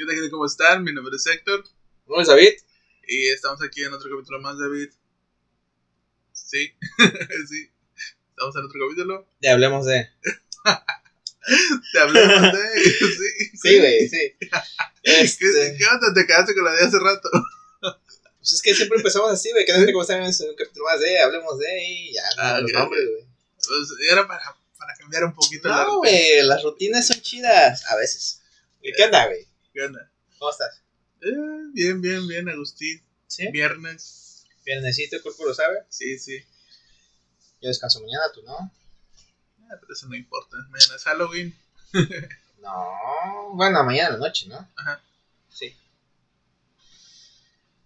¿Qué tal, gente? ¿Cómo están? Mi nombre es Héctor. ¿Cómo es David? Y estamos aquí en otro capítulo más, David. Sí, sí. Estamos en otro capítulo. Ya hablemos de. Te hablamos de. Sí, Sí, güey, sí. ¿Qué, Este, ¿Qué onda? Te quedaste con la de hace rato. pues es que siempre empezamos así, güey. Que no sé cómo están en un capítulo más de. Hablemos de. Y ya, no, Ah, los nombres, güey. Pues era para, para cambiar un poquito la No, güey. Las rutinas son chidas. A veces. ¿Y qué onda, güey? ¿Qué onda? ¿Cómo estás? Eh, bien, bien, bien, Agustín. ¿Sí? Viernes. Viernesito, el cuerpo lo sabe. Sí, sí. Yo descanso mañana, tú no. Ah, pero eso no importa. Mañana es Halloween. No. Bueno, mañana en la noche, ¿no? Ajá. Sí.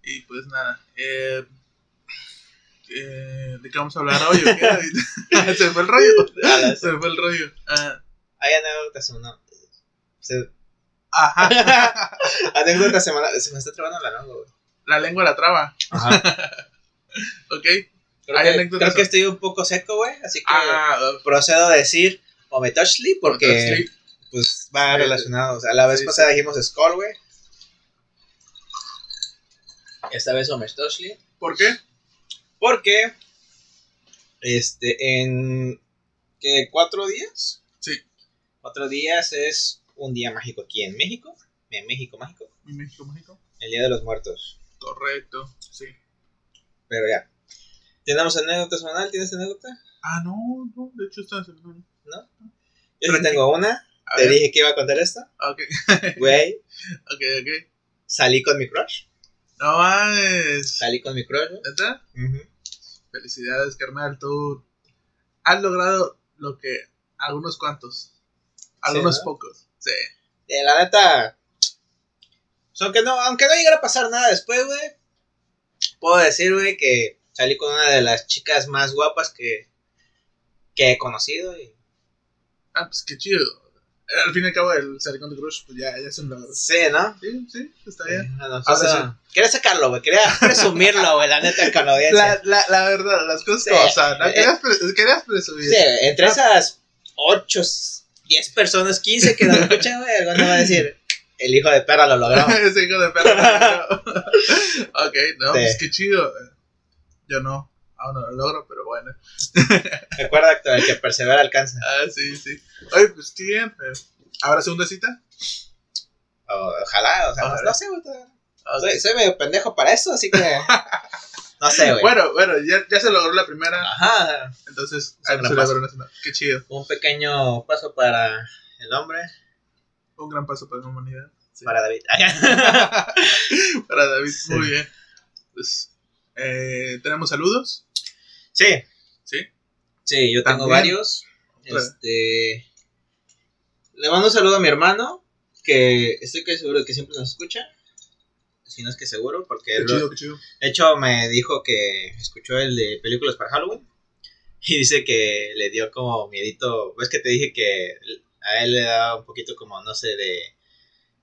Y pues nada. Eh, eh, ¿De qué vamos a hablar hoy? o qué? Se fue el rollo. A Se fue el rollo. Ah, Hay anécdotas semanales. Se... ajá. semanales. Se me está trabando la lengua, güey. La lengua la traba. Ajá. ¿Ok? Creo, Hay que, creo que estoy un poco seco, güey. Así que Ah, procedo a decir Ometoshli porque pues va relacionado. O sea, la vez sí, pasada sí. dijimos Skull, güey. Esta vez Ometoshli. ¿Por qué? Porque este en ¿qué? cuatro días. Sí. Cuatro días es un día mágico aquí en México. En México mágico. Mi México, México. El Día de los Muertos. Correcto. Sí. Pero ya. ¿Tenemos anécdota semanal? ¿Tienes anécdota? Ah, no, no. De hecho, está. ¿No? Yo sí tengo una. A Te ver. dije que iba a contar esta. Ok. Güey, ok, ok. salí con mi crush. No mames. Salí con mi crush. ¿Neta? Ujú. Felicidades, carnal. Tú has logrado lo que algunos cuantos. Algunos ¿no? pocos. Sí. Eh, la neta. pues, aunque no, aunque no llegara a pasar nada después, güey. Puedo decir, güey, que salí con una de las chicas más guapas que, que he conocido. Y, Ah, pues qué chido. Eh, Al fin y al cabo, el salir con tu crush, pues ya, ya es un logro. sí, ¿no? Sí, sí, está bien. eso- Quería sacarlo, güey. Quería presumirlo, güey, la neta, con la audiencia. La, la, la verdad, las cosas Sí. como son, ¿no? Eh, Querías, pre- querías presumir. Sí, entre esas 8, 10 personas, 15 que nos escuchan, güey, alguno va a decir, el hijo de perra lo logró. Ese hijo de perra. no. ok, no, Sí. pues qué chido. Yo no, aún no lo logro, pero bueno. Recuerda, Héctor, el que persevera alcanza. Ah, sí, sí. Oye, pues qué bien. eh, ¿Habrá segunda cita? O- ojalá, o sea, no, Ojalá. no sé, güey. soy medio pendejo para eso, así que. No sé, güey. Bueno, bueno, ya, ya se logró la primera, Ajá. entonces se logró una segunda. Qué chido. Un pequeño paso para el hombre, Un gran paso para la humanidad. Sí. para David. Para David, Sí. muy bien. Pues, eh, ¿tenemos saludos? sí, Sí. sí, yo tengo varios. Otra. Este. Le mando un saludo a mi hermano, que estoy seguro de que siempre nos escucha. Si no es que seguro, porque Qué lo- chido, qué chido. De hecho, me dijo que escuchó el de películas para Halloween. Y dice que le dio como miedito. ¿Ves que te dije que a él le da un poquito como, no sé, de.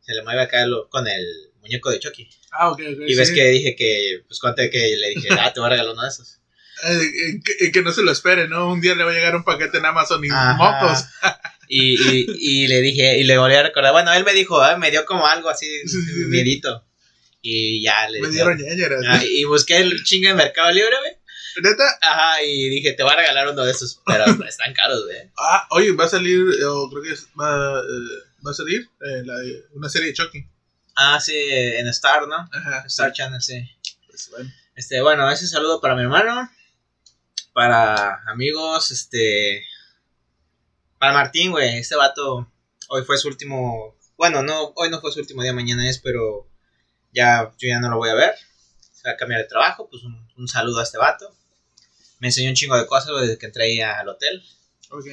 Se le mueve acá lo- con el muñeco de Chucky. Ah, ok, ok. Y ves sí. que dije que, pues conté que le dije, ah, te voy a regalar uno de esos. Eh, que, no se lo espere, ¿no? Un día le va a llegar un paquete en Amazon y Ajá. mocos. Y, y, y le dije, y le volví a recordar. Bueno, él me dijo, ah, me dio como algo así, Sí, sí, sí. miedito. Y ya le Me dieron ñañeras. Ah, y busqué el chingo en Mercado Libre, güey. ¿Neta? Ajá, y dije, te voy a regalar uno de esos, pero están caros, güey. Ah, oye, va a salir, eh, o creo que es- va, eh, va a salir eh, la de- una serie de Chucky. Ah, sí, en Star, ¿no? Ajá. Star Channel, sí. Pues, bueno. Este, bueno, ese saludo para mi hermano, para amigos, este, para Martín, güey, este vato, hoy fue su último, bueno, no, hoy no fue su último día, mañana es, pero ya, yo ya no lo voy a ver, se va a cambiar de trabajo, pues un, un saludo a este vato. Me enseñó un chingo de cosas desde que entré ahí al hotel, Ok,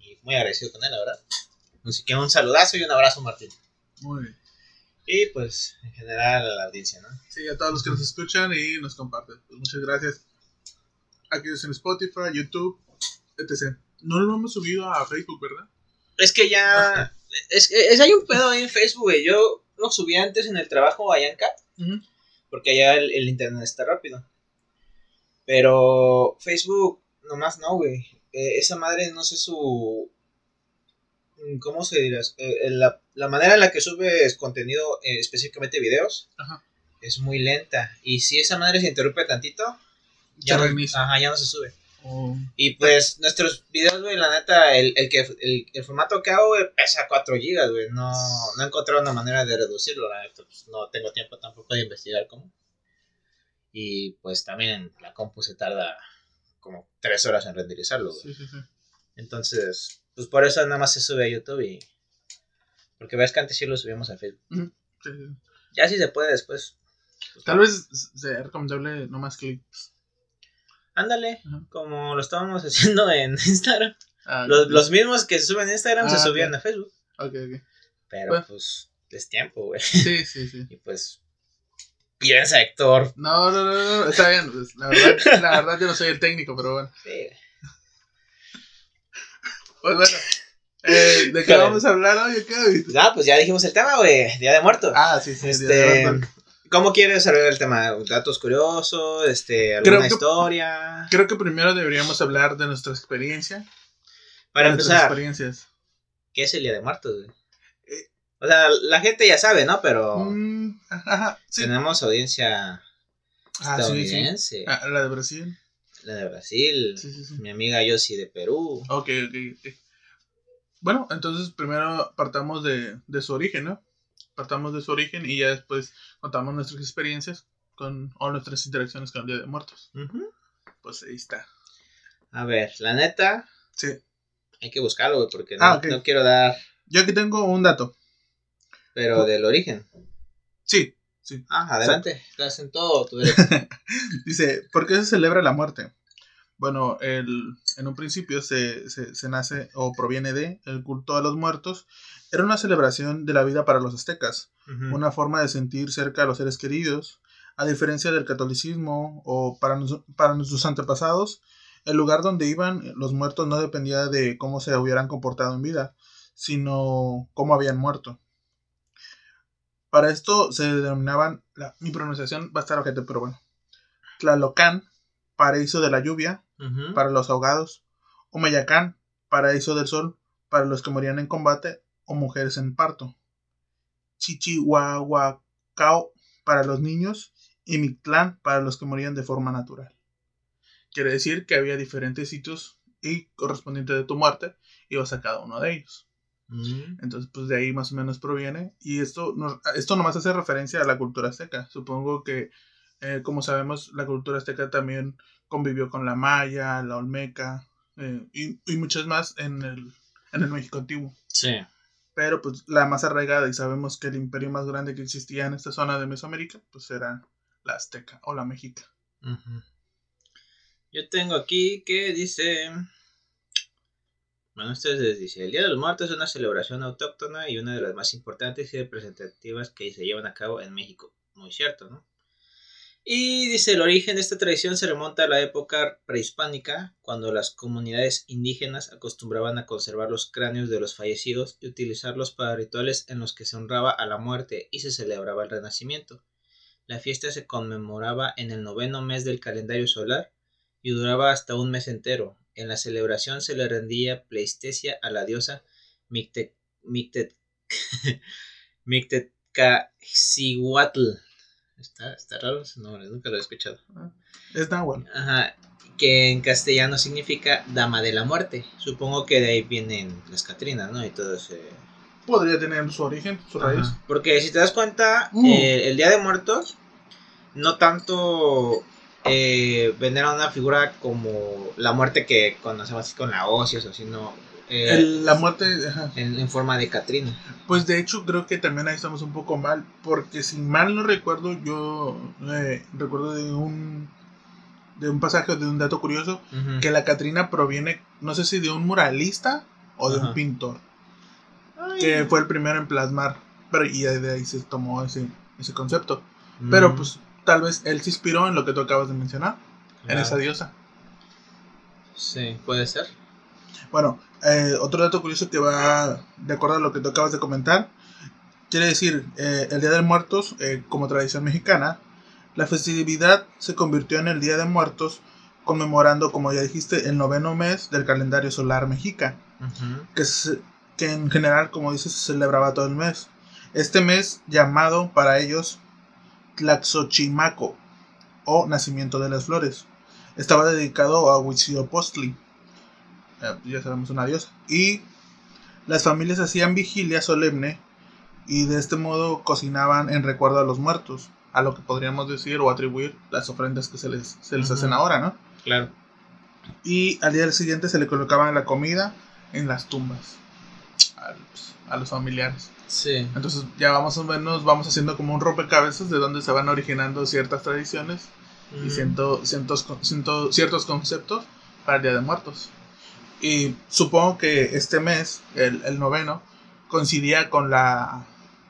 y muy agradecido con él, la verdad. Así que un saludazo y un abrazo, Martín. muy bien. Y pues, en general, a la audiencia, ¿no? Sí, a todos los que nos escuchan y nos comparten. Pues muchas gracias. Aquí es en Spotify, YouTube, etc. No lo hemos subido a Facebook, ¿verdad? Es que ya. Es, es, hay un pedo ahí en Facebook, güey. Yo lo subí antes en el trabajo en CAT. Porque allá el, el internet está rápido. Pero Facebook, nomás no, güey. Eh, esa madre, no sé su. ¿cómo se dirá? Eh, la, la manera en la que subes contenido, eh, específicamente videos, Ajá. es muy lenta. Y si esa madre se interrumpe tantito, ya no, reinicia. ajá, ya no se sube. Y pues nuestros videos, güey, la neta, el, el, que, el, el formato que hago güey, pesa 4 gigas, güey. No, no he encontrado una manera de reducirlo, la neta. Pues, no tengo tiempo tampoco de investigar cómo. Y pues también la compu se tarda como 3 horas en renderizarlo, güey. Sí, sí, sí. Entonces, pues por eso nada más se sube a YouTube y... Porque ves que antes sí lo subíamos a Facebook. Ya si se puede después. pues, Tal vez sea recomendable no más clips. Ándale, como lo estábamos haciendo en Instagram. Ah, Los, los mismos que se suben a Instagram se Ah, subían a Facebook. Ok, ok. Pero Bueno. pues es tiempo, güey. Sí, sí, sí. Y pues piensa, Héctor. No, no, no, no, está bien. pues, la, verdad, la verdad yo no soy el técnico, pero bueno. Sí. Pues bueno. Eh, ¿De qué vamos a hablar hoy? ¿Qué? Ah, pues ya dijimos el tema, güey. Día de muertos. Ah, sí, sí. este, Día de Muertos. ¿Cómo quieres desarrollar el tema? ¿Datos curiosos? Este, ¿Alguna Creo que- historia? Creo que primero deberíamos hablar de nuestra experiencia. Para de empezar, experiencias. ¿qué es el Día de Muertos? Eh. O sea, la gente ya sabe, ¿no? Pero Mm, ajá, sí. tenemos audiencia Ah, sí, sí. estadounidense. Ah, la de Brasil. La de Brasil. Sí, sí, sí. Mi amiga Yossi de Perú. Ok, ok, ok. Bueno, entonces primero partamos de, de su origen, ¿no? Partamos de su origen y ya después contamos nuestras experiencias con, o nuestras interacciones con el Día de Muertos. Pues ahí está. A ver, la neta, Sí. hay que buscarlo, güey, porque no, Ah, no quiero dar, Yo aquí tengo un dato. pero del origen. Sí, sí. Ah, adelante, estás en todo tu derecho. Dice, ¿por qué se celebra la muerte? Bueno, el, en un principio se, se, se nace o proviene de el culto a los muertos. Era una celebración de la vida para los aztecas, una forma de sentir cerca a los seres queridos. A diferencia del catolicismo o para, nos- para nuestros antepasados, el lugar donde iban los muertos no dependía de cómo se hubieran comportado en vida, sino cómo habían muerto. Para esto se denominaban, la- mi pronunciación va a estar ojete, pero bueno. Tlalocan, paraíso de la lluvia, para los ahogados. Humayacán, paraíso del sol, para los que morían en combate o mujeres en parto. Chichihuahuacao, para los niños. Y Mictlán, para los que morían de forma natural. Quiere decir que había diferentes sitios y correspondiente de tu muerte, ibas a cada uno de ellos. Mm. Entonces, pues de ahí más o menos proviene. Y esto, no, esto nomás hace referencia a la cultura azteca. Supongo que, eh, como sabemos, la cultura azteca también convivió con la maya, la olmeca eh, y, y muchas más en el, en el México antiguo. Sí. Pero pues la más arraigada y sabemos que el imperio más grande que existía en esta zona de Mesoamérica, pues era la azteca o la mexica. Yo tengo aquí que dice. Bueno, esto es- dice: El Día de los Muertos es una celebración autóctona y una de las más importantes y representativas que se llevan a cabo en México. Muy cierto, ¿no? Y dice: El origen de esta tradición se remonta a la época prehispánica, cuando las comunidades indígenas acostumbraban a conservar los cráneos de los fallecidos y utilizarlos para rituales en los que se honraba a la muerte y se celebraba el renacimiento. La fiesta se conmemoraba en el noveno mes del calendario solar y duraba hasta un mes entero. En la celebración se le rendía pleistesía a la diosa Micte- Mictet- Mictetcacihuatl. Está, está raro ese nombre, nunca lo he escuchado. Es Nahuatl. Ajá, que en castellano significa dama de la muerte. Supongo que de ahí vienen las Catrinas, ¿no? Y todo ese... Podría tener su origen, su raíz. Porque si te das cuenta, Mm. eh, el Día de Muertos no tanto eh, vender a una figura como la muerte que conocemos así con la óseos, sino eh, El- la muerte, ajá. en, en forma de Catrina. Pues de hecho creo que también ahí estamos un poco mal, porque si mal no recuerdo, yo eh, recuerdo de un de un pasaje de un dato curioso que la Catrina proviene, no sé si de un muralista o de un pintor, Ay. que fue el primero en plasmar, pero y de ahí se tomó ese, ese concepto. Mm, Pero pues tal vez él se inspiró en lo que tú acabas de mencionar, en esa diosa. Sí, puede ser. Bueno, eh, otro dato curioso que va de acuerdo a lo que tú acabas de comentar, quiere decir, eh, el Día de Muertos, eh, como tradición mexicana, la festividad se convirtió en el Día de Muertos conmemorando, como ya dijiste, el noveno mes del calendario solar mexica, que se, que en general, como dices, se celebraba todo el mes. Este mes llamado para ellos Tlaxochimaco o Nacimiento de las Flores. Estaba dedicado a Huitzilopochtli, ya sabemos una diosa, y las familias hacían vigilia solemne y de este modo cocinaban en recuerdo a los muertos, a lo que podríamos decir o atribuir las ofrendas que se les, se les hacen ahora, ¿no? Claro. Y al día siguiente se le colocaban la comida en las tumbas a los, a los familiares. Sí. Entonces ya vamos o menos, vamos haciendo como un rompecabezas de donde se van originando ciertas tradiciones y ciento- cientos ciento- ciertos conceptos para el Día de Muertos. Y supongo que este mes, el, el noveno, coincidía con la,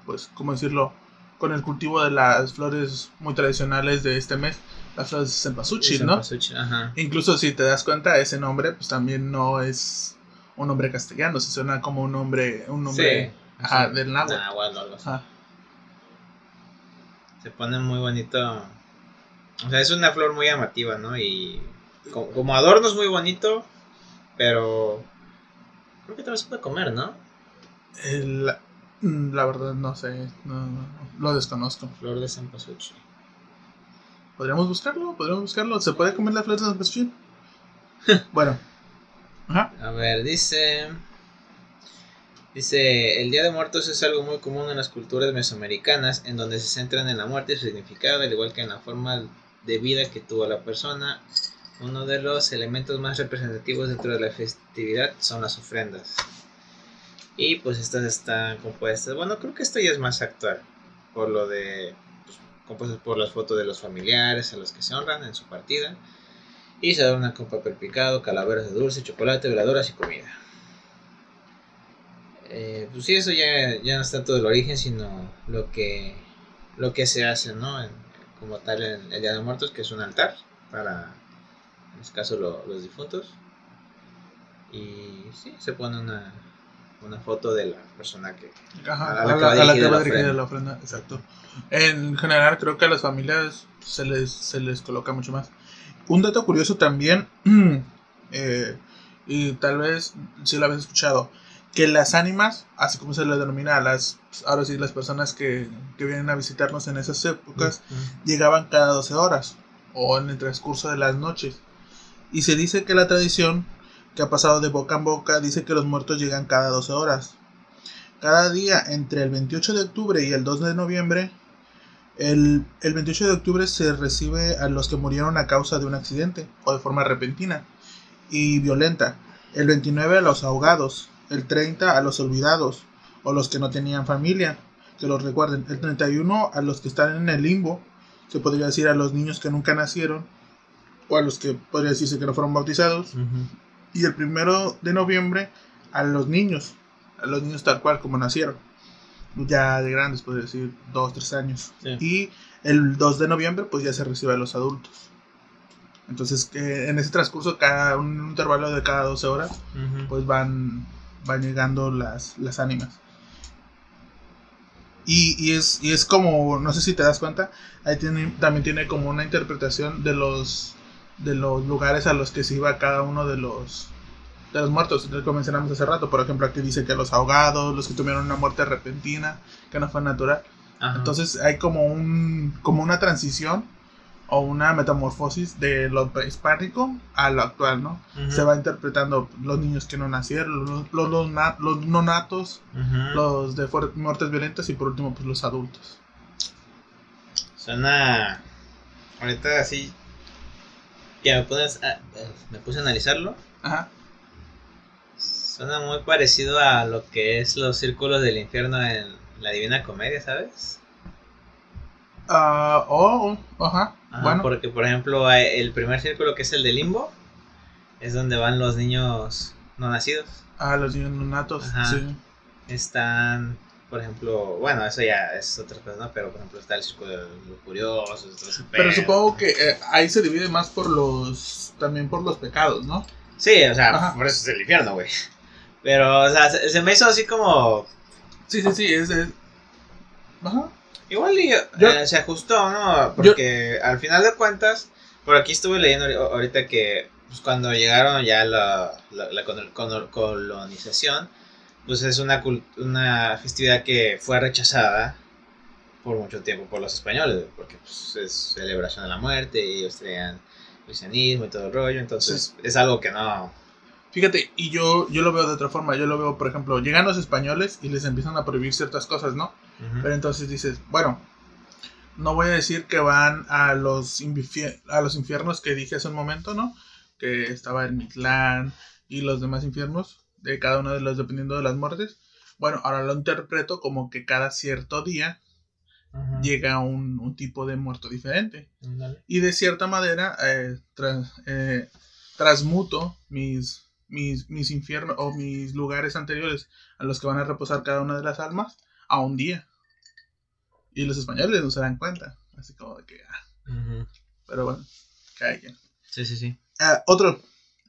pues, ¿cómo decirlo? Con el cultivo de las flores muy tradicionales de este mes, las flores de cempasúchil, ¿no? Ajá. Incluso si te das cuenta, ese nombre, pues también no es un nombre castellano, se suena como un nombre, un nombre Sí. ajá, Sí. del náhuatl. Náhuatl o algo así. Ajá. Se pone muy bonito. O sea, es una flor muy llamativa, ¿no? Y como, como adorno es muy bonito, pero creo que también se puede comer, ¿no? El- mm, la verdad no sé, no, no, no, lo desconozco. Flor de cempasúchil. ¿Podríamos buscarlo? ¿Podríamos buscarlo? ¿Se puede comer la flor de cempasúchil? bueno. Ajá. A ver, dice. Dice: El Día de Muertos es algo muy común en las culturas mesoamericanas, en donde se centran en la muerte y su significado, al igual que en la forma de vida que tuvo la persona. Uno de los elementos más representativos dentro de la festividad son las ofrendas. Y pues estas están compuestas. Bueno, creo que esto ya es más actual. Por lo de. Pues, compuestas por las fotos de los familiares a los que se honran en su partida. Y se adornan con papel picado, calaveras de dulce, chocolate, veladoras y comida. Eh, pues sí, eso ya, ya no es tanto del origen, sino lo que, lo que se hace, ¿no? En- como tal en el Día de Muertos, que es un altar para, en este caso, lo- los difuntos. Y sí, se pone una, una foto de la persona que... Ajá, A a la la, que va a la va la dirigida ofrenda. la ofrenda, exacto. En general creo que a las familias se les, se les coloca mucho más. Un dato curioso también, eh, y tal vez si lo habéis escuchado, que las ánimas, así como se le denomina a las, ahora sí, las personas que, que vienen a visitarnos en esas épocas, llegaban cada 12 horas o en el transcurso de las noches. Y se dice que la tradición que ha pasado de boca en boca dice que los muertos llegan cada 12 horas. Cada día entre el 28 de octubre y el 2 de noviembre, el, el 28 de octubre se recibe a los que murieron a causa de un accidente o de forma repentina y violenta. El 29 a los ahogados. El 30 a los olvidados o los que no tenían familia, que los recuerden. El 31 a los que están en el limbo, se podría decir a los niños que nunca nacieron o a los que podría decirse que no fueron bautizados. Y el primero de noviembre a los niños, a los niños tal cual como nacieron, ya de grandes, podría decir, dos, tres años. Sí. Y el 2 de noviembre pues ya se recibe a los adultos. Entonces que en ese transcurso, cada un intervalo de cada 12 horas, pues van, van llegando las, las ánimas. Y, y es, y es como, no sé si te das cuenta, ahí tiene, también tiene como una interpretación de los, de los lugares a los que se iba cada uno de los, de los muertos, que mencionamos hace rato. Por ejemplo, aquí dice que los ahogados, los que tuvieron una muerte repentina, que no fue natural. Ajá. Entonces hay como, un, como una transición o una metamorfosis de lo prehispánico a lo actual, ¿no? Se va interpretando los niños que no nacieron, los, los, los, na- los no natos, los de muertes violentas y por último pues los adultos. Suena. Ahorita así. Que me pones. a- me puse a analizarlo. Ajá. Suena muy parecido a lo que es los círculos del infierno en la Divina Comedia, ¿sabes? Ah, oh, oh, ajá. Ajá, bueno, Porque, por ejemplo, el primer círculo que es el de limbo es donde van los niños no nacidos. a los niños no natos, Ajá. sí. Están, por ejemplo, bueno, eso ya es otra cosa, ¿no? Pero, por ejemplo, está el círculo de los curiosos. todo ese Pero supongo que eh, ahí se divide más por los, también por los pecados, ¿no? Sí, o sea, Ajá. por eso es el infierno, güey. Pero, o sea, se, se me hizo así como. Sí, sí, sí, es, es- Ajá. Igual y, Yo- eh, se ajustó, ¿no? Porque al final de cuentas, por aquí estuve leyendo ahori- ahorita que pues, cuando llegaron ya la, la, la colo- colo- colonización, pues es una, una festividad que fue rechazada por mucho tiempo por los españoles, porque pues, es celebración de la muerte y ellos traían cristianismo y todo el rollo, entonces es algo que no... Fíjate, y yo, yo lo veo de otra forma, yo lo veo, por ejemplo, llegan los españoles y les empiezan a prohibir ciertas cosas, ¿no? Pero entonces dices, bueno, no voy a decir que van a los, a los infiernos que dije hace un momento, ¿no? Que estaba el Mitlán y los demás infiernos, de cada uno de los dependiendo de las muertes. Bueno, ahora lo interpreto como que cada cierto día llega un, un, tipo de muerto diferente. Y de cierta manera eh, eh, transmuto mis, mis, mis infiernos o mis lugares anteriores a los que van a reposar cada una de las almas a un día. Y los españoles no se dan cuenta. Así como de que... Ah. Pero bueno, caigan. Sí, sí, sí. Ah, otro,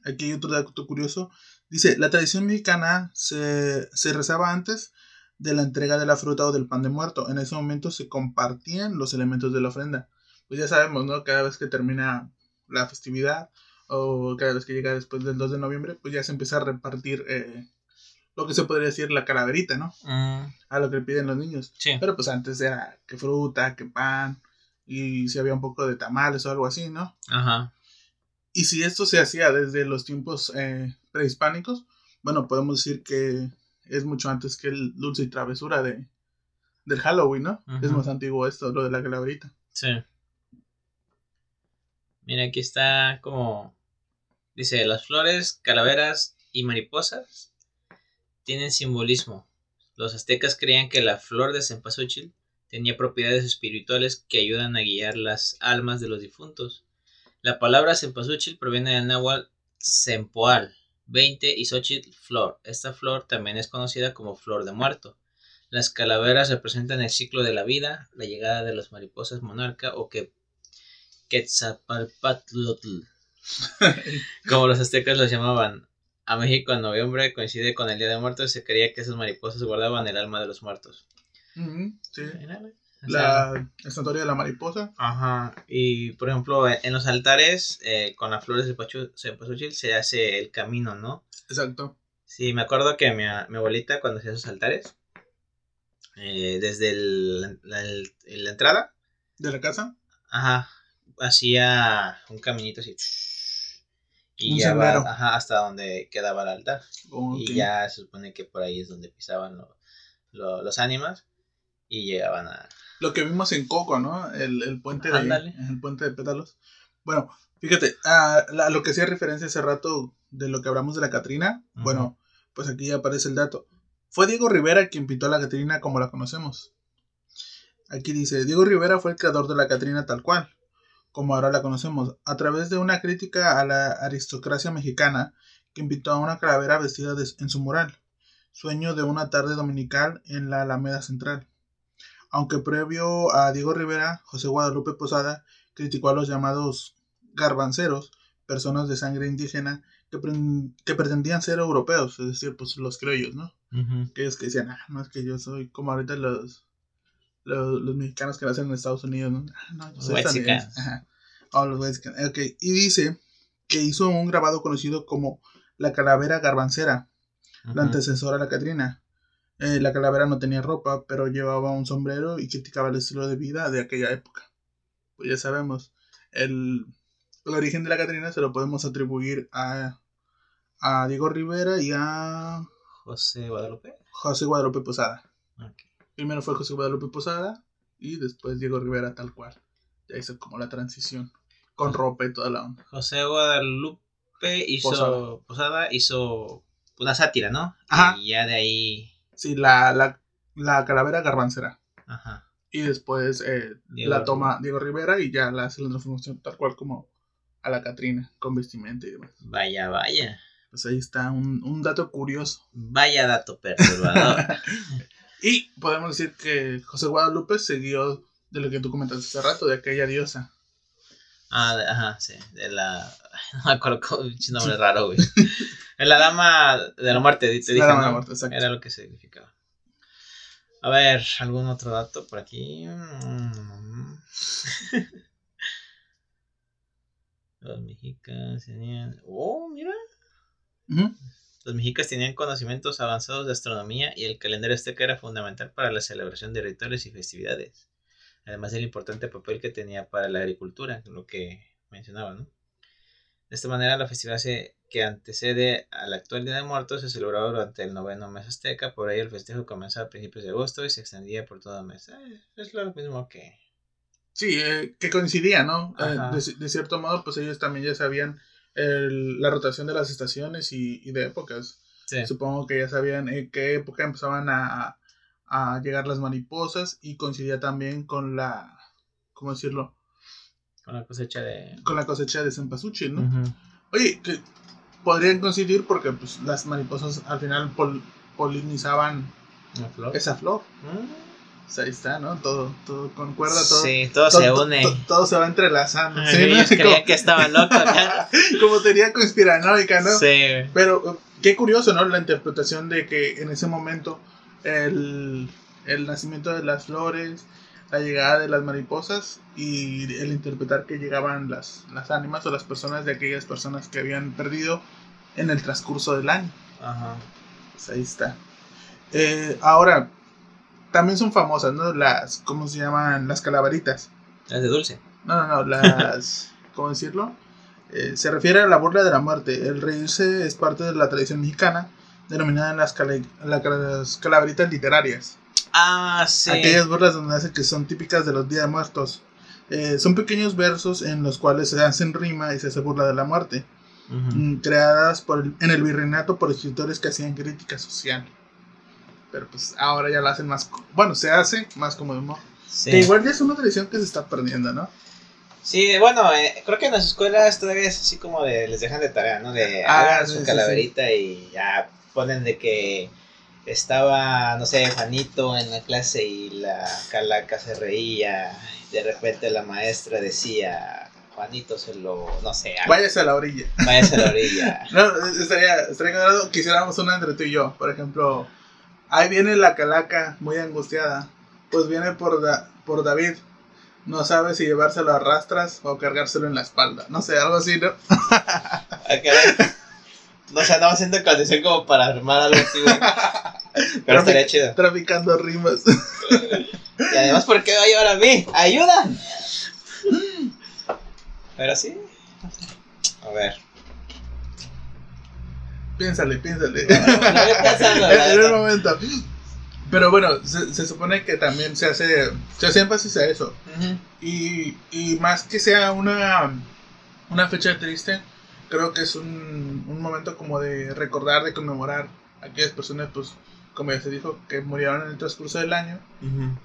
aquí hay otro dato curioso. Dice, la tradición mexicana se, se rezaba antes de la entrega de la fruta o del pan de muerto. En ese momento se compartían los elementos de la ofrenda. Pues ya sabemos, ¿no? Cada vez que termina la festividad o cada vez que llega después del 2 de noviembre, pues ya se empieza a repartir eh, lo que se podría decir la calaverita, ¿no? Mm. A lo que piden los niños. Sí. Pero pues antes era que fruta, que pan, y si había un poco de tamales o algo así, ¿no? Ajá. Y si esto se hacía desde los tiempos eh, prehispánicos, bueno, podemos decir que es mucho antes que el dulce y travesura de, del Halloween, ¿no? Es más antiguo esto, lo de la calaverita. Sí. Mira, aquí está como. Dice: las flores, calaveras y mariposas tienen simbolismo. Los aztecas creían que la flor de cempasúchil tenía propiedades espirituales que ayudan a guiar las almas de los difuntos. La palabra cempasúchil proviene del náhuatl sempoal, 20 y Xochitl flor. Esta flor también es conocida como flor de muerto. Las calaveras representan el ciclo de la vida, la llegada de las mariposas monarca o que como los aztecas los llamaban. A México en noviembre coincide con el Día de Muertos y se creía que esas mariposas guardaban el alma de los muertos. sí la historia de la mariposa. Ajá. Y por ejemplo, en los altares, eh, con las flores de cempasúchil se hace el camino, ¿no? Exacto. Sí, me acuerdo que mi, mi abuelita, cuando hacía esos altares, eh, desde el, la, entrada. ¿De la casa? Ajá. Hacía un caminito así. Y ya va, ajá, hasta donde quedaba el altar. Y ya se supone que por ahí es donde pisaban los ánimas y llegaban a, lo que vimos en Coco, ¿no? El, puente de el puente de pétalos. Bueno, fíjate, a, lo que hacía referencia hace rato de lo que hablamos de la Catrina, bueno, pues aquí ya aparece el dato. Fue Diego Rivera quien pintó a la Catrina como la conocemos. Aquí dice, Diego Rivera fue el creador de la Catrina tal cual, como ahora la conocemos, a través de una crítica a la aristocracia mexicana que pintó a una calavera vestida en su mural, sueño de una tarde dominical en la Alameda Central aunque previo a Diego Rivera, José Guadalupe Posada criticó a los llamados garbanceros, personas de sangre indígena que, que pretendían ser europeos, es decir, pues los criollos, ¿no? Que ellos que decían, ah, no es que yo soy como ahorita los, los, mexicanos que nacen en Estados Unidos, ¿no? Ah, no yo soy Ajá. Oh, los Ok, y dice que hizo un grabado conocido como La Calavera Garbancera, la antecesora de la Catrina, eh, la calavera no tenía ropa, pero llevaba un sombrero y criticaba el estilo de vida de aquella época. Pues ya sabemos, el, origen de la Catrina se lo podemos atribuir a, a Diego Rivera y a... José Guadalupe. José Guadalupe Posada. Primero fue José Guadalupe Posada y después Diego Rivera tal cual. Ya hizo como la transición, con ropa y toda la onda. José Guadalupe hizo... Posada, hizo una sátira, ¿no? Ajá. Y ya de ahí Sí, la, la, la calavera garbancera. Ajá. Y después eh, la toma Diego Rivera y ya la hace la transformación tal cual como a la Catrina, con vestimenta y demás. Vaya, vaya. Pues ahí está un, un dato curioso. Vaya dato perturbador. y podemos decir que José Guadalupe siguió de lo que tú comentaste hace rato, de aquella diosa. Ah, ajá, sí, de la... No me acuerdo un nombre raro, güey. La dama de la muerte, te dije, ¿no? Era lo que significaba. A ver, ¿algún otro dato por aquí? Los mexicas tenían... Oh, mira. Los mexicas tenían conocimientos avanzados de astronomía y el calendario azteca era fundamental para la celebración de rituales y festividades. Además del importante papel que tenía para la agricultura, lo que mencionaba, ¿no? De esta manera, la festividad que antecede al actual Día de Muertos se celebraba durante el noveno mes azteca, por ahí el festejo comenzaba a principios de agosto y se extendía por todo el mes. Eh, es lo mismo que... Sí, eh, que coincidía, ¿no? Eh, de, cierto modo, pues ellos también ya sabían la rotación de las estaciones y, de épocas. Supongo que ya sabían en qué época empezaban a, a llegar las mariposas y coincidía también con la, ¿cómo decirlo? Con la cosecha de... Con la cosecha de Cempasúchil, ¿no? Oye, que podrían coincidir porque pues las mariposas al final polinizaban esa flor. Mm. ahí está, ¿no? Todo, todo concuerda, todo. Sí, todo, se une. todo se va entrelazando. ¿sí? creía que estaba loco. como teoría conspiranoica, ¿no? Sí. Pero qué curioso, ¿no? La interpretación de que en ese momento el, el nacimiento de las flores, la llegada de las mariposas y el interpretar que llegaban las, las ánimas o las personas de aquellas personas que habían perdido en el transcurso del año. Ajá. Pues ahí está. Eh, ahora, también son famosas, ¿no? Las, ¿cómo se llaman? Las calaveritas. Las de dulce. No, no, no, las, ¿cómo decirlo? Eh, se refiere a la burla de la muerte. El reírse es parte de la tradición mexicana, denominada las, las calaveritas literarias. Ah, sí. Aquellas burlas donde hace que son típicas de los días muertos. Eh, son pequeños versos en los cuales se hacen rima y se hace burla de la muerte. Mm, creadas por en el virreinato por escritores que hacían crítica social. Pero pues ahora ya la hacen más. Bueno, se hace más como de humor. Que igual ya es una tradición que se está perdiendo, ¿no? Sí, bueno, eh, creo que en las escuelas todavía es así como de. Les dejan de tarea, ¿no? De ah, su calaverita y ya ponen de que estaba, no sé, Juanito en la clase y la calaca se reía. Y de repente la maestra decía, Juanito se lo, no sé. Váyase a la orilla. Váyase a la orilla. no, estaría, estaría que hiciéramos una entre tú y yo. Por ejemplo, ahí viene la calaca muy angustiada. Pues viene por, por David. No sabe si llevárselo a rastras o cargárselo en la espalda. No sé, algo así, ¿no? No sé, andaba haciendo condición como para armar algo así, güey. Pero estaría chido. Traficando rimas. Y además, ¿por qué va a llevar a mí? ¡Ayuda! Pero sí. A ver. Piénsale, piénsale. en el momento. Pero bueno, se, supone que también se hace, se hace énfasis a eso. y, y más que sea una, una fecha triste, creo que es un, un momento como de recordar, de conmemorar a aquellas personas, pues, como ya se dijo, que murieron en el transcurso del año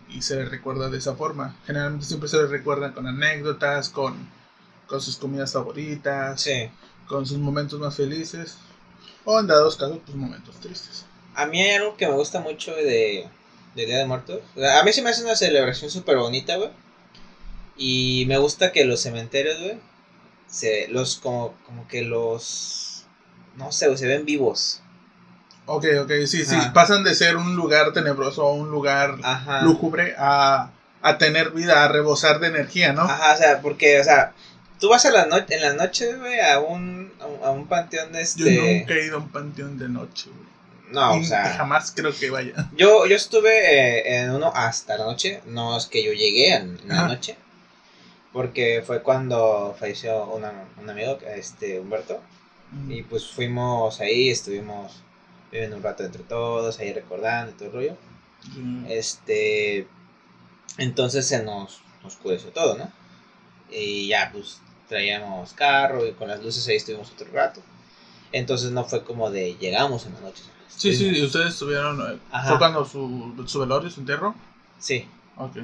y se les recuerda de esa forma. Generalmente siempre se les recuerda con anécdotas, con, con sus comidas favoritas, con sus momentos más felices o en dados casos, pues momentos tristes. A mí hay algo que me gusta mucho de, de Día de Muertos. A mí se me hace una celebración súper bonita, güey. Y me gusta que los cementerios, güey, se, los como, como que los, no sé, se ven vivos. Ok, ok, sí, sí, pasan de ser un lugar tenebroso a un lugar lúgubre a, a tener vida, a rebosar de energía, ¿no? Ajá, o sea, porque, o sea, tú vas a la noche, en la noche, güey, a un, a un panteón de este... Yo nunca he ido a un panteón de noche, güey. No, o sea... Jamás creo que vaya. Yo, yo estuve eh, en uno hasta la noche, no es que yo llegué en, la noche, porque fue cuando falleció un amigo, este Humberto, y pues fuimos ahí, estuvimos viviendo un rato entre todos, ahí recordando y todo el rollo. Este, entonces se nos, nos oscureció todo, ¿no? Y ya pues traíamos carro y con las luces ahí estuvimos otro rato. Entonces no fue como de llegamos en la noche. Sí, sí, ¿y ustedes estuvieron, eh, fue cuando su, su velorio, su entierro? Sí. Ok.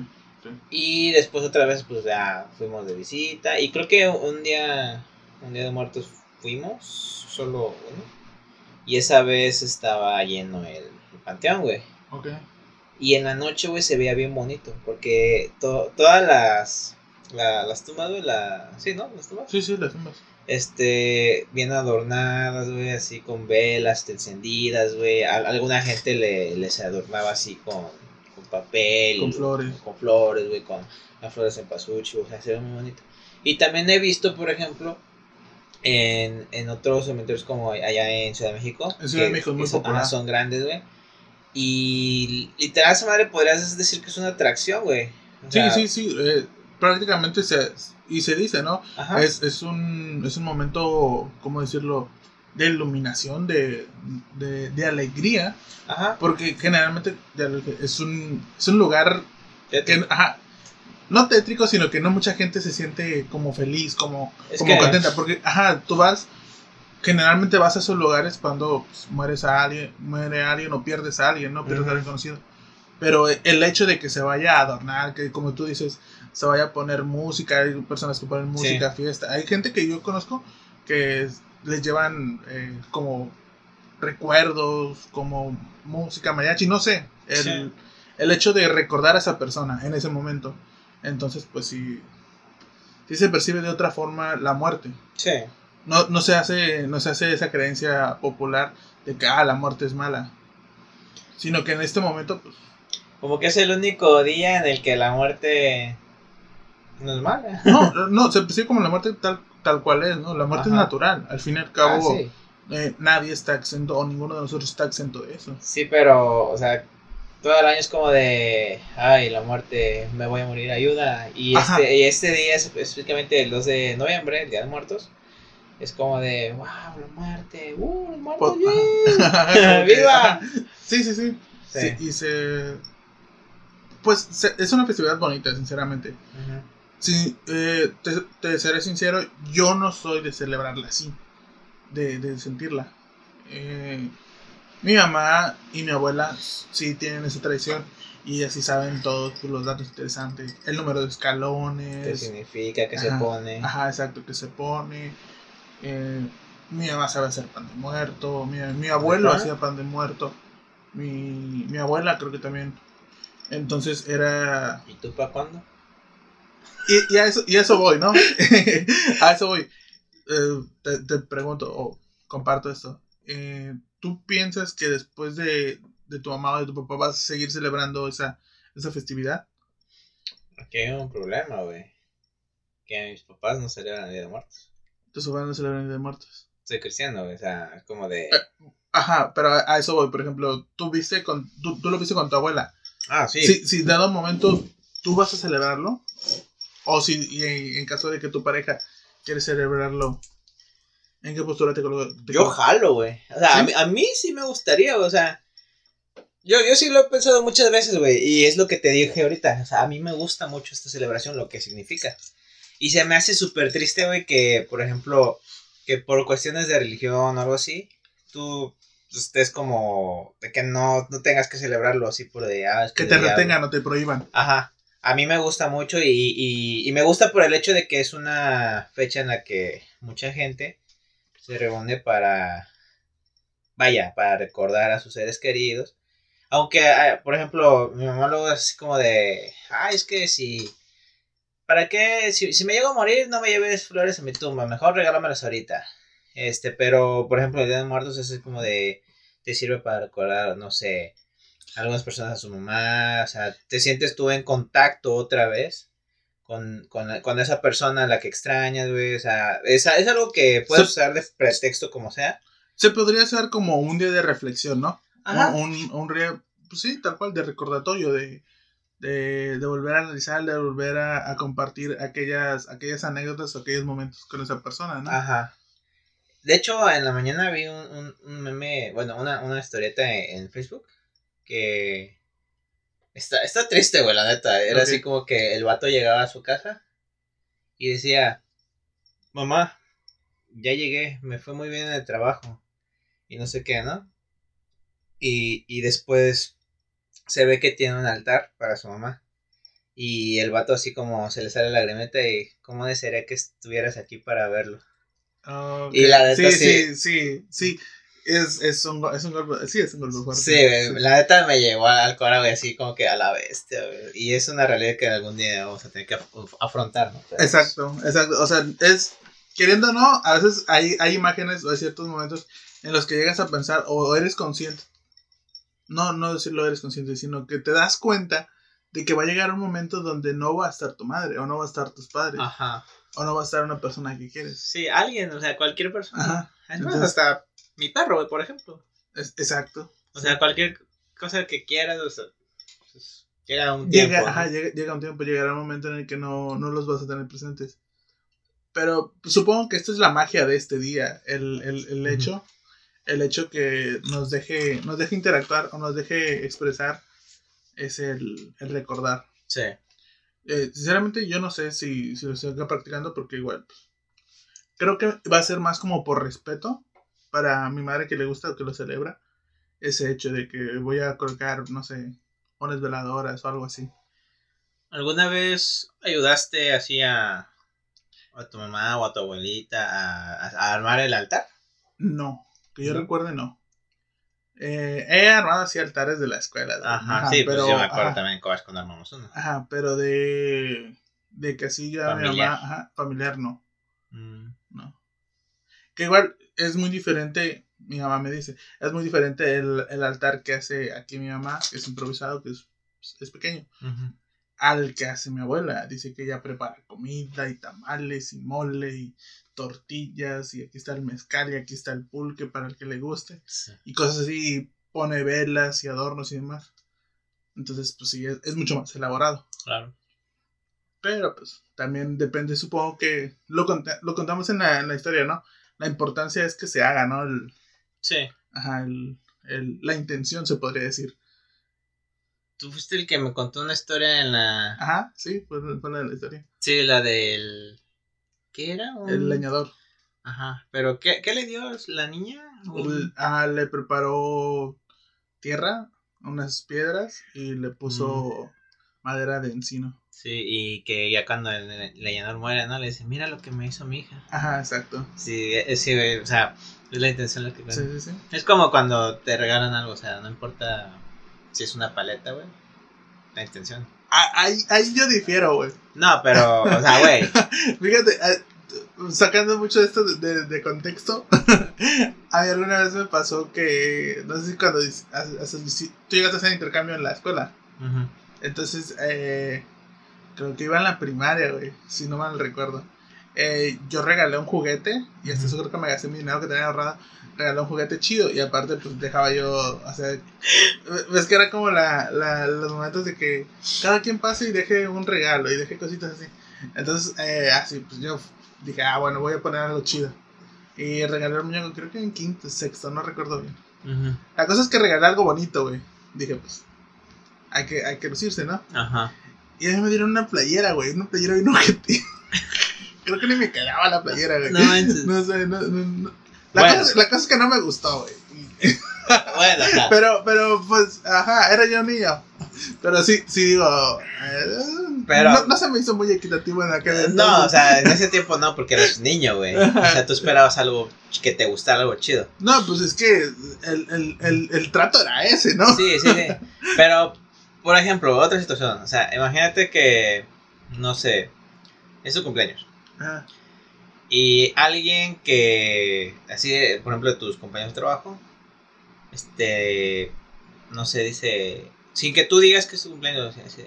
Y después otra vez pues ya fuimos de visita y creo que un día, un día de muertos fuimos, solo uno. Y esa vez estaba lleno el, panteón, güey. Ok. Y en la noche, güey, se veía bien bonito. Porque todas las, las tumbas, güey, la... Sí, ¿no? Las tumbas. Sí, sí, las tumbas. Este, bien adornadas, güey, así con velas encendidas, güey. alguna gente le, les adornaba así con papel. Con flores. Con flores, güey, con las flores en pasuchi, o sea, se ve muy bonito. Y también he visto, por ejemplo, en, en otros cementerios como allá en Ciudad de México. En Ciudad de México es muy popular. son grandes, güey. Y literal, esa madre podrías decir que es una atracción, güey. sí, sí, sí. Eh, prácticamente se. Y se dice, ¿no? Es, es, un, es un momento, ¿cómo decirlo? De iluminación, de, de, de alegría. Ajá. Porque generalmente es un, es un lugar que, ajá, no tétrico, sino que no mucha gente se siente como feliz, como, como contenta. Porque, ajá, tú vas, generalmente vas a esos lugares cuando pues, mueres a alguien, muere alguien o pierdes a alguien, ¿no? Pierdes a alguien conocido. Pero el hecho de que se vaya a adornar, que como tú dices, se vaya a poner música, hay personas que ponen música, fiesta. Hay gente que yo conozco que les llevan eh, como recuerdos, como música mariachi, no sé. El, el hecho de recordar a esa persona en ese momento. Entonces, pues sí, sí se percibe de otra forma la muerte. Sí. No, no, se hace, no se hace esa creencia popular de que ah, la muerte es mala. Sino que en este momento, pues. Como que es el único día en el que la muerte no es mala. No, no, se percibe como la muerte tal, tal cual es, ¿no? La muerte es natural. Al fin y al cabo, ah, eh, nadie está exento, o ninguno de nosotros está exento de eso. Sí, pero, o sea, todo el año es como de, ay, la muerte, me voy a morir, ayuda. Y este, y este día, específicamente el 2 de noviembre, el Día de Muertos, es como de, wow, la muerte, uh, los muertos, ¡viva! Sí, sí, sí, sí. y se... Pues es una festividad bonita, sinceramente. Sí, eh, te, seré sincero, yo no soy de celebrarla así, de, de sentirla. Eh, mi mamá y mi abuela sí tienen esa tradición y así saben todos los datos interesantes. El número de escalones. ¿Qué significa? ¿Qué se pone? Ajá, exacto, ¿qué se pone? Eh, mi mamá sabe hacer pan de muerto. Mi, mi abuelo hacía pan de muerto. Mi, mi abuela creo que también. Entonces era... ¿Y tú para cuándo? Y, y, a eso, y eso voy, ¿no? a eso voy. Eh, te, te, pregunto o comparto esto. Eh, ¿tú piensas que después de, tu mamá o de tu papá vas a seguir celebrando esa, esa festividad? Aquí hay un problema, güey. Que mis papás no celebran el Día de Muertos. ¿Tus papás no celebran el Día de Muertos? Soy cristiano. O sea, como de... Eh, ajá, pero a, eso voy. Por ejemplo, tú, viste con, tú, lo viste con tu abuela. Ah, sí. Si, si dado momento tú vas a celebrarlo, o si en, en caso de que tu pareja quiere celebrarlo, ¿En qué postura te colocas? Yo jalo, güey. O sea, a, mí, sí me gustaría, o sea. Yo, yo sí lo he pensado muchas veces, güey. Y es lo que te dije ahorita. O sea, a mí me gusta mucho esta celebración, lo que significa. Y se me hace súper triste, güey, que, por ejemplo, que por cuestiones de religión o algo así, tú estés como de que no, no tengas que celebrarlo así por de... Ah, que, te retengan o te prohíban. Ajá. A mí me gusta mucho y, y, me gusta por el hecho de que es una fecha en la que mucha gente se reúne para, vaya, para recordar a sus seres queridos. Aunque, ah, por ejemplo, mi mamá luego es así como de, ay, es que si, ¿para qué? Si, si me llego a morir, no me lleves flores a mi tumba, mejor regálamelas ahorita. Este, pero, por ejemplo, el Día de Muertos es como de, te sirve para recordar, no sé, algunas personas a su mamá, o sea, te sientes tú en contacto otra vez con, con, con, esa persona a la que extrañas, güey. O sea, es, es algo que puedes usar de pretexto como sea. Se podría hacer como un día de reflexión, ¿no? Ajá. Un, un, pues sí, tal cual, de recordatorio, de, de, de volver a analizar, de volver a, a, compartir aquellas, aquellas anécdotas o aquellos momentos con esa persona, ¿no? Ajá. De hecho, en la mañana vi un, un, meme, bueno, una, una historieta en Facebook que Está, está triste, güey, la neta. Era así como que el vato llegaba a su casa y decía, mamá, ya llegué, me fue muy bien en el trabajo. Y no sé qué, ¿no? Y, y después se ve que tiene un altar para su mamá. Y el vato así como se le sale la lagrimeta y cómo desearía que estuvieras aquí para verlo. Y la neta sí, sí, sí, sí. Es, es, un, es un golpe, sí, es un golpe fuerte. Sí, la neta me llevó al cora, güey, así como que a la bestia, güey. Y es una realidad que algún día vamos a tener que afrontar, ¿no? exacto, exacto. O sea, es, queriendo o no, a veces hay, hay imágenes o hay ciertos momentos en los que llegas a pensar o eres consciente. No, no decirlo eres consciente, sino que te das cuenta de que va a llegar un momento donde no va a estar tu madre, o no va a estar tus padres, Ajá. O no va a estar una persona que quieres. Sí, alguien, o sea, cualquier persona. Ajá. Entonces- hasta mi perro, güey, por ejemplo. Es- exacto. O sea, cualquier cosa que quieras, o sea, pues, llega un tiempo. Llega, ¿no? ajá, llega, llega un tiempo, llegará un momento en el que no, no los vas a tener presentes. Pero supongo que esto es la magia de este día, el, el, el hecho, el hecho que nos deje, nos deje interactuar o nos deje expresar es el, el recordar. Sí. Eh, sinceramente yo no sé si, si lo estoy acá practicando porque igual pues, creo que va a ser más como por respeto para mi madre que le gusta o que lo celebra ese hecho de que voy a colocar, no sé, unas veladoras o algo así. ¿Alguna vez ayudaste así a, a tu mamá o a tu abuelita a, a- a armar el altar? No, que yo ¿No? recuerde no. Eh, he armado así altares de la escuela. ¿no? Ajá, sí, pero, pues yo me acuerdo ajá, también que cuando armamos uno. ajá, pero de, de que así ya mi mamá, ajá, familiar no. Mm, No. Que igual es muy diferente, mi mamá me dice, es muy diferente el, el altar que hace aquí mi mamá, que es improvisado, que es, es pequeño, al que hace mi abuela. Dice que ella prepara comida y tamales y mole y tortillas y aquí está el mezcal y aquí está el pulque para el que le guste Sí. y cosas así, y pone velas y adornos y demás. Entonces, pues sí, es, es mucho más elaborado. Claro. Pero pues también depende, supongo que lo, conta- lo contamos en la, en la historia, ¿no? La importancia es que se haga, ¿no? El, Sí. ajá, el, el- la intención se podría decir. Tú fuiste el que me contó una historia en la... Ajá, sí, fue, fue la de la historia. Sí, la del... ¿Qué era? Un- El leñador. Ajá. ¿Pero qué, qué le dio la niña? Un- El- ah, le preparó tierra, unas piedras y le puso madera de encino. Sí, y que ya cuando el el leñador muere, ¿no? Le dice, mira lo que me hizo mi hija. Ajá, exacto. Sí, es, sí, o sea, es la intención lo que Sí, sí, sí. Es como cuando te regalan algo, o sea, no importa si es una paleta, güey. La intención. Ah, ahí, ahí yo difiero, güey. No, pero, o sea, güey. Fíjate, ah, sacando mucho esto de, de- de contexto, a mí alguna vez me pasó que, no sé si cuando haces- tú llegaste a hacer intercambio en la escuela, entonces eh, creo que iba en la primaria, güey, si no mal recuerdo. Eh, yo regalé un juguete y hasta eso creo que me gasté mi dinero que tenía ahorrado. Regalé un juguete chido y aparte pues dejaba yo hacer... Ves que era como la, la- los momentos de que cada quien pase y deje un regalo y deje cositas así. Entonces, eh, así, pues yo dije, ah, bueno, voy a poner algo chido. Y regalé un muñeco, creo que en quinto, sexto, no recuerdo bien. Ujú. La cosa es que regalé algo bonito, güey. Dije, pues, hay que, hay que lucirse, ¿no? Ajá. Y a mí me dieron una playera, güey, una playera bien ojete. creo que ni me quedaba la playera, güey. No manches. No sé, no, no, no. La, Bueno. cosa, la cosa es que no me gustó, güey. Bueno. Pero, pero, pues, ajá, era yo niño. Pero sí, sí digo. eh, Pero- no, no se me hizo muy equitativo en aquel entonces. No, o sea, en ese tiempo no, porque eres niño, güey. O sea, tú esperabas algo que te gustara, algo chido. No, pues es que el, el, el, el trato era ese, ¿no? Sí, sí, sí. Pero, por ejemplo, otra situación. O sea, imagínate que, no sé, es tu cumpleaños. Ajá. Y alguien que, así, por ejemplo, de tus compañeros de trabajo, este, no sé, dice, sin que tú digas que es tu cumpleaños, o sea,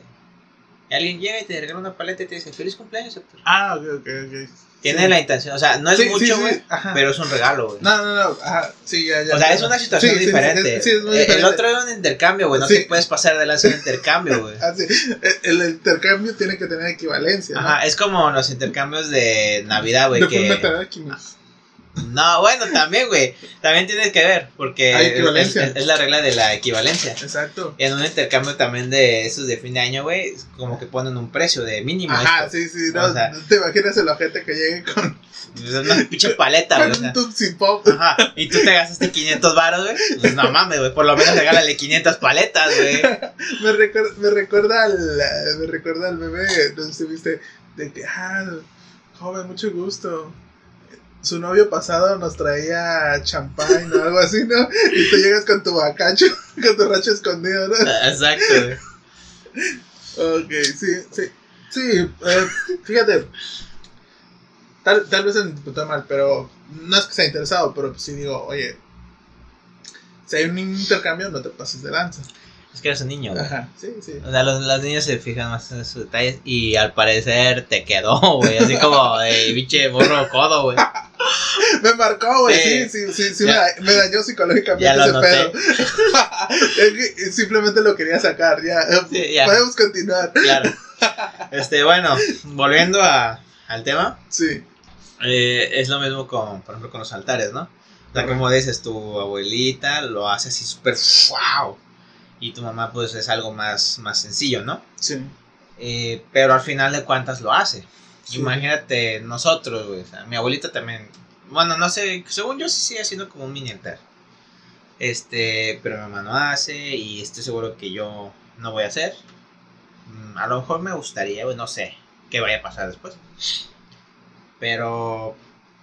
alguien llega y te regala una paleta y te dice, feliz cumpleaños, Héctor". Ah, ok, ok, ok. Tiene Sí. la intención, o sea, no es Sí, mucho, güey, pero es un regalo, güey. No, no, no, ajá, sí, ya, ya. O sea, es una situación diferente. es- sí, es muy Eh, diferente. El otro era un intercambio, güey. No te puedes pasar de lanza un intercambio, güey. Ah, sí, El, el intercambio tiene que tener equivalencia. ¿no? Ajá, es como los intercambios de Navidad, güey. Que... Alchemist. No, bueno, también, güey. También tienes que ver, porque Hay es, equivalencia. es- es la regla de la equivalencia. Exacto. En un intercambio también de esos de fin de año, güey, como que ponen un precio de mínimo. Ajá, esto. sí, sí. No, O sea- no te imaginas el ojete que llegue con, Es una pinche paleta, güey. con un Pop. Ajá, y tú te gastaste 500 baros, güey. Pues no mames, güey. Por lo menos regálale 500 paletas, güey. Me recuerda, me recuerda al me recuerda al bebé, no sé si viste, de que, ah, joven, mucho gusto. Su novio pasado nos traía champán o algo así, ¿no? Y tú llegas con tu bacacho, con tu racho escondido, ¿no? Exacto, güey. Ok, sí, sí. Sí, eh, fíjate. Tal, tal vez se interpretó mal, pero no es que sea interesado, pero sí digo, oye, si hay un intercambio, no te pases de lanza. Es que eres un niño, güey. Ajá, sí, sí. O sea, los, los niños se fijan más en esos detalles y al parecer te quedó, güey. Así como de pinche morro codo, güey. Me marcó, güey. Sí, Sí. sí, sí, Ya. me, da- me dañó psicológicamente Ya ese pedo. Es que simplemente lo quería sacar, ya. Sí, ya. Podemos continuar. Claro. Este, bueno, volviendo a, al tema, Sí, eh, es lo mismo con, por ejemplo, con los altares, ¿no? O sea, como dices, tu abuelita lo hace así súper wow. Y tu mamá, pues, es algo más, más sencillo, ¿no? sí. Eh, pero al final de cuentas lo hace. Sí. Imagínate nosotros, güey. O sea, mi abuelita también. Bueno, no sé. Según yo, sí sigue siendo como un mini altar. Este, pero mi mamá no hace. Y estoy seguro que yo no voy a hacer. Mm, A lo mejor me gustaría, güey. No sé qué vaya a pasar después. Pero,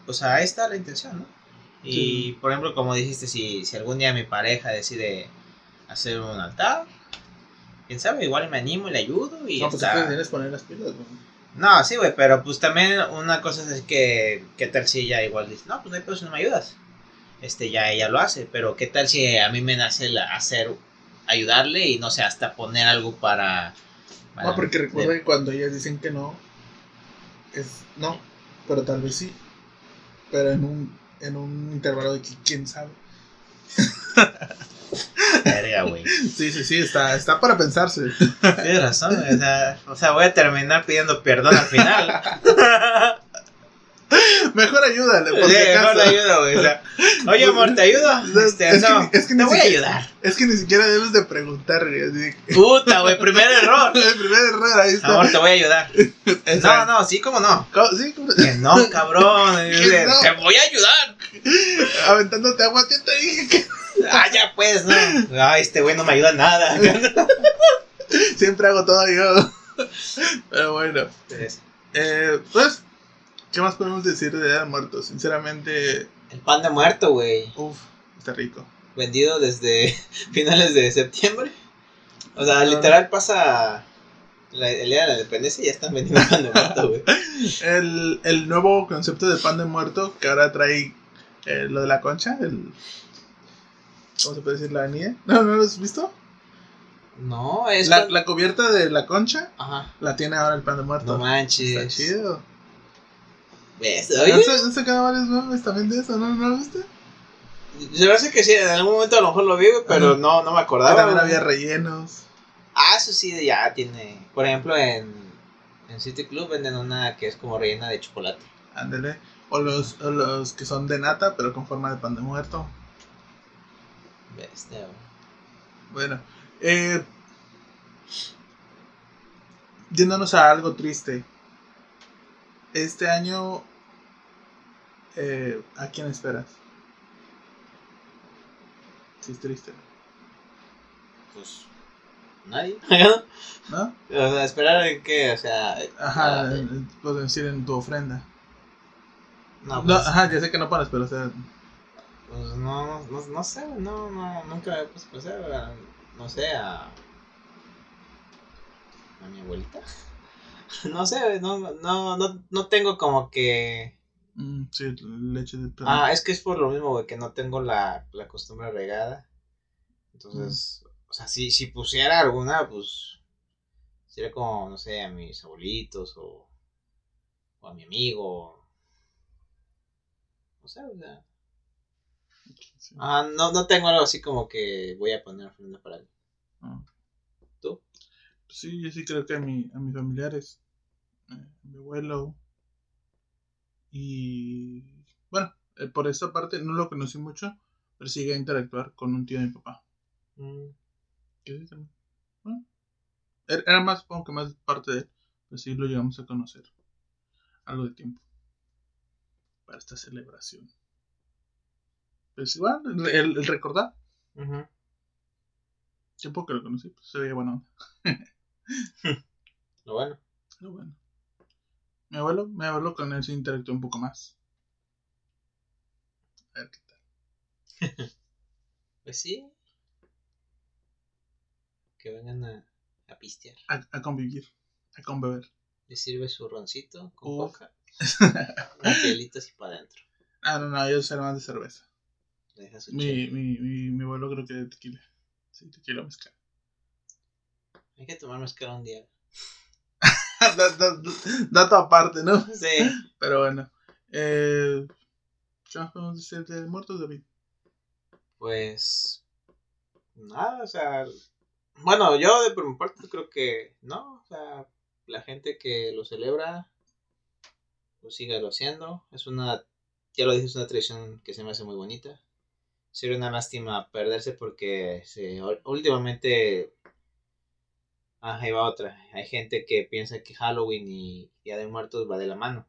pues ahí está la intención, ¿no? Y, Sí. por ejemplo, como dijiste, si, si algún día mi pareja decide hacer un altar, quién sabe, igual me animo y le ayudo y No, pues está. tienes que poner las pilas, güey. No, sí, güey, pero pues también una cosa es que, ¿qué tal si ella igual dice, no, pues no hay si no me ayudas? Este, ya ella lo hace, pero ¿qué tal si a mí me nace la- hacer, ayudarle y no sé, hasta poner algo para... para- No, porque recuerda que cuando ellas dicen que no, es no, pero tal vez sí. Pero en un, en un intervalo de que quién sabe. Verga, güey. Sí, sí, sí, está, está para pensarse. Tienes razón, güey, o sea, o sea, voy a terminar pidiendo perdón al final. Mejor ayúdale, por Sí, mejor le ayudo, güey. o sea, Oye, amor, ¿te ayudo? Este, es que no, ni- es que te voy a ayudar. Es que ni siquiera debes de preguntar, güey. que- Puta, güey, primer error. El primer error, ahí está. Amor, te voy a ayudar. No, Exacto. no, sí, cómo no. ¿Cómo? Sí, ¿cómo? Que no, cabrón. No. Te voy a ayudar. Aventándote agua, yo te dije que Ah, ya pues, no. Ay, este güey no me ayuda en nada. siempre hago todo yo. Pero bueno. Eh, pues, ¿qué más podemos decir de Día de Muertos? Sinceramente, El pan de muerto, güey. uff, está rico. Vendido desde finales de septiembre. O sea, Ah. literal pasa la- el día de la independencia y ya están vendiendo pan de muerto, güey. El, el nuevo concepto de pan de muerto que ahora trae eh, lo de la concha, el... ¿Cómo se puede decir? ¿La anilla? No, ¿no lo has visto? No, es. La, la cubierta de la concha Ajá. la tiene ahora el pan de muerto. No manches. Está chido. ¿Ves? ¿No Oye, se quedan varios memes también de eso? ¿No, ¿No lo viste? se me hace que sí, en algún momento a lo mejor lo vi, pero Ajá. no, no me acordaba. también había rellenos. Ah, eso sí, ya tiene. Por ejemplo, en, en City Club venden una que es como rellena de chocolate. Ándele. O los, o los que son de nata, pero con forma de pan de muerto. Bestia. Bueno, eh, yéndonos a algo triste. Este año, eh, ¿a quién esperas? Si es triste, Pues. Nadie. ¿no? o sea, esperar en qué, o sea. Ajá, eh, puedo decir en tu ofrenda. no, No, pues, ajá, ya sé que no pones, pero o sea, pues no, no, no sé, no, no, nunca me puse a pensar, güey, no sé, a. a mi abuelita. no sé, no, no, no, no tengo como que. mm, sí, leche de perro. Ah, es que es por lo mismo, güey, que no tengo la, la costumbre regada. Entonces, o sea, si, si pusiera alguna, pues sería como, no sé, a mis abuelitos o, o a mi amigo. No sé, o sea. Sí. Ah, no, no tengo algo así como que voy a poner ofrenda para alguien. Ah. ¿Tú? Sí, yo sí creo que a, mi, a mis familiares, eh, a mi abuelo y bueno, eh, por esta parte no lo conocí mucho, pero sí llegué a interactuar con un tío de mi papá. Mm, también. Bueno, era era más, supongo que más parte de él, pero sí lo llegamos a conocer algo de tiempo para esta celebración. Pues igual, el, recordar, ujú. tiempo que lo conocí, pues se veía bueno. onda. Lo bueno. Pero bueno. Mi abuelo, mi abuelo con él se interactuó un poco más. A ver qué tal. Pues sí. Que vengan a, a pistear. A, a convivir, a conbeber. Le sirve su roncito con coca. Un hielito así para adentro. Ah, no, no, yo soy más de cerveza. Le deja su Mi, mi, mi, mi abuelo creo que de tequila. Sí, tequila mezclado. Hay que tomar mezcal un día. Dato aparte, ¿no? Sí. Pero bueno. Eh, ¿Qué más podemos decir de muertos, David? Pues. Nada, o sea. Bueno, yo de por mi parte creo que no. O sea, la gente que lo celebra, lo siga lo haciendo. Es una. Ya lo dije, es una tradición que se me hace muy bonita. Sería una lástima perderse porque se, últimamente Ah, ahí va otra. Hay gente que piensa que Halloween y Día de Muertos va de la mano.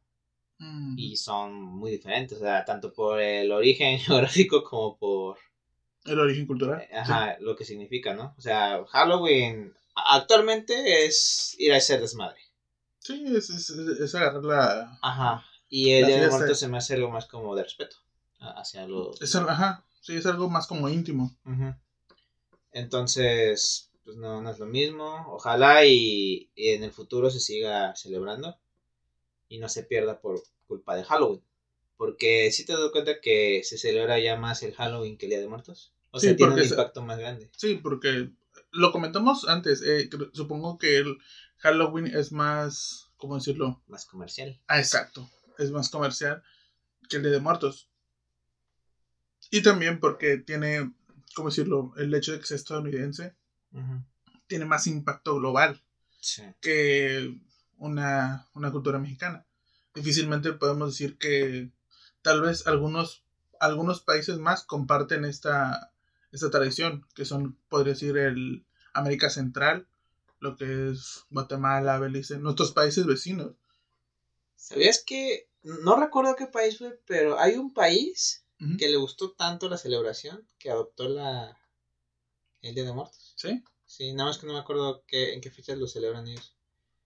Mm. Y son muy diferentes, o sea, tanto por el origen geográfico como por... El origen cultural. Ajá, lo que significa, ¿no? O sea, Halloween actualmente es ir a hacer desmadre. Sí, es, es, es agarrar la... Ajá. Y el Día de Muertos se me hace algo más como de respeto hacia los... Es, ajá, sí, es algo más como íntimo. Entonces, pues no, no es lo mismo. Ojalá y, en el futuro se siga celebrando y no se pierda por culpa de Halloween. Porque si te das cuenta que se celebra ya más el Halloween que el Día de Muertos. O sea, tiene un impacto más grande. Sí, porque lo comentamos antes. Eh, supongo que el Halloween es más, ¿cómo decirlo? Más comercial. Ah, exacto. Es más comercial que el Día de Muertos. Y también porque tiene, ¿cómo decirlo? El hecho de que sea estadounidense tiene más impacto global que una, cultura mexicana. Difícilmente podemos decir que tal vez algunos, algunos países más comparten esta, esta tradición, que son, podría decir, el América Central, lo que es Guatemala, Belice, nuestros países vecinos. ¿Sabías que, no recuerdo qué país fue, pero hay un país que le gustó tanto la celebración que adoptó la, el Día de Muertos. ¿Sí? Sí, nada más que no me acuerdo qué, en qué fechas lo celebran ellos.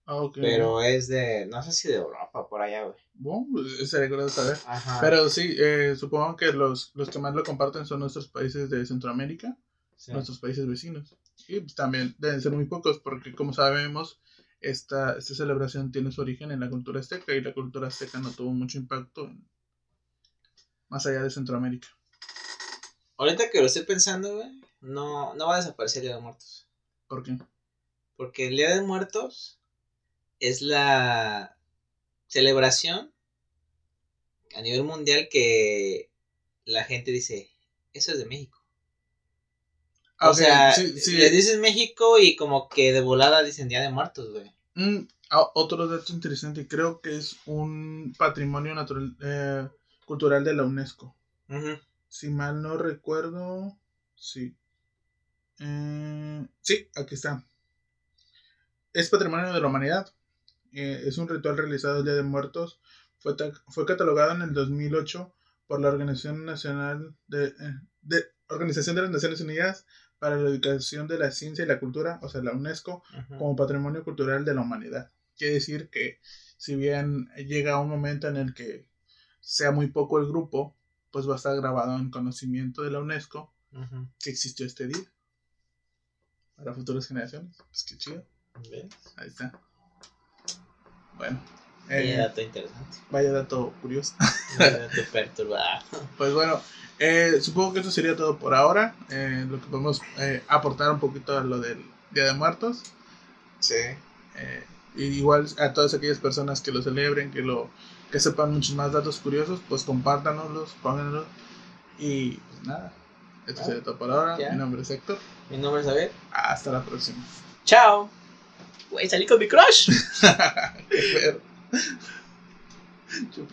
Ah, ok. Pero es de, no sé si de Europa, por allá, güey. Bueno, pues, sería curioso saber. Ajá. Pero sí, eh, supongo que los, los que más lo comparten son nuestros países de Centroamérica, nuestros países vecinos. Y pues, también deben ser muy pocos, porque como sabemos, esta, esta celebración tiene su origen en la cultura azteca y la cultura azteca no tuvo mucho impacto más allá de Centroamérica. Ahorita que lo estoy pensando, güey, no, no va a desaparecer el Día de Muertos. ¿Por qué? Porque el Día de Muertos es la celebración a nivel mundial que la gente dice, eso es de México. o sea, le dices México y como que de volada dicen Día de Muertos, güey. Mm, ah, otro dato interesante, creo que es un patrimonio natural, eh, cultural de la UNESCO. Si mal no recuerdo, sí. Eh, sí, aquí está. Es patrimonio de la humanidad. Eh, es un ritual realizado el Día de Muertos. Fue, fue catalogado en el 2008 por la Organización Nacional de, eh, de, Organización de las Naciones Unidas para la Educación de la Ciencia y la Cultura, o sea, la UNESCO, como patrimonio cultural de la humanidad. Quiere decir que si bien llega un momento en el que sea muy poco el grupo, pues va a estar grabado en conocimiento de la UNESCO que existió este día para futuras generaciones. Pues qué chido. Ahí está. Bueno. vaya eh, dato interesante. Vaya dato curioso. Vaya dato perturbado. Pues bueno, eh, supongo que eso sería todo por ahora. Eh, lo que podemos aportar un poquito a lo del Día de Muertos. Sí. igual a todas aquellas personas que lo celebren, que lo que sepan muchos más datos curiosos, pues compártanoslos, pónganlos. Y pues nada. Esto sería todo por ahora. Mi nombre es Héctor. Mi nombre es David. Hasta la próxima. Chao. Güey, salí con mi crush. Qué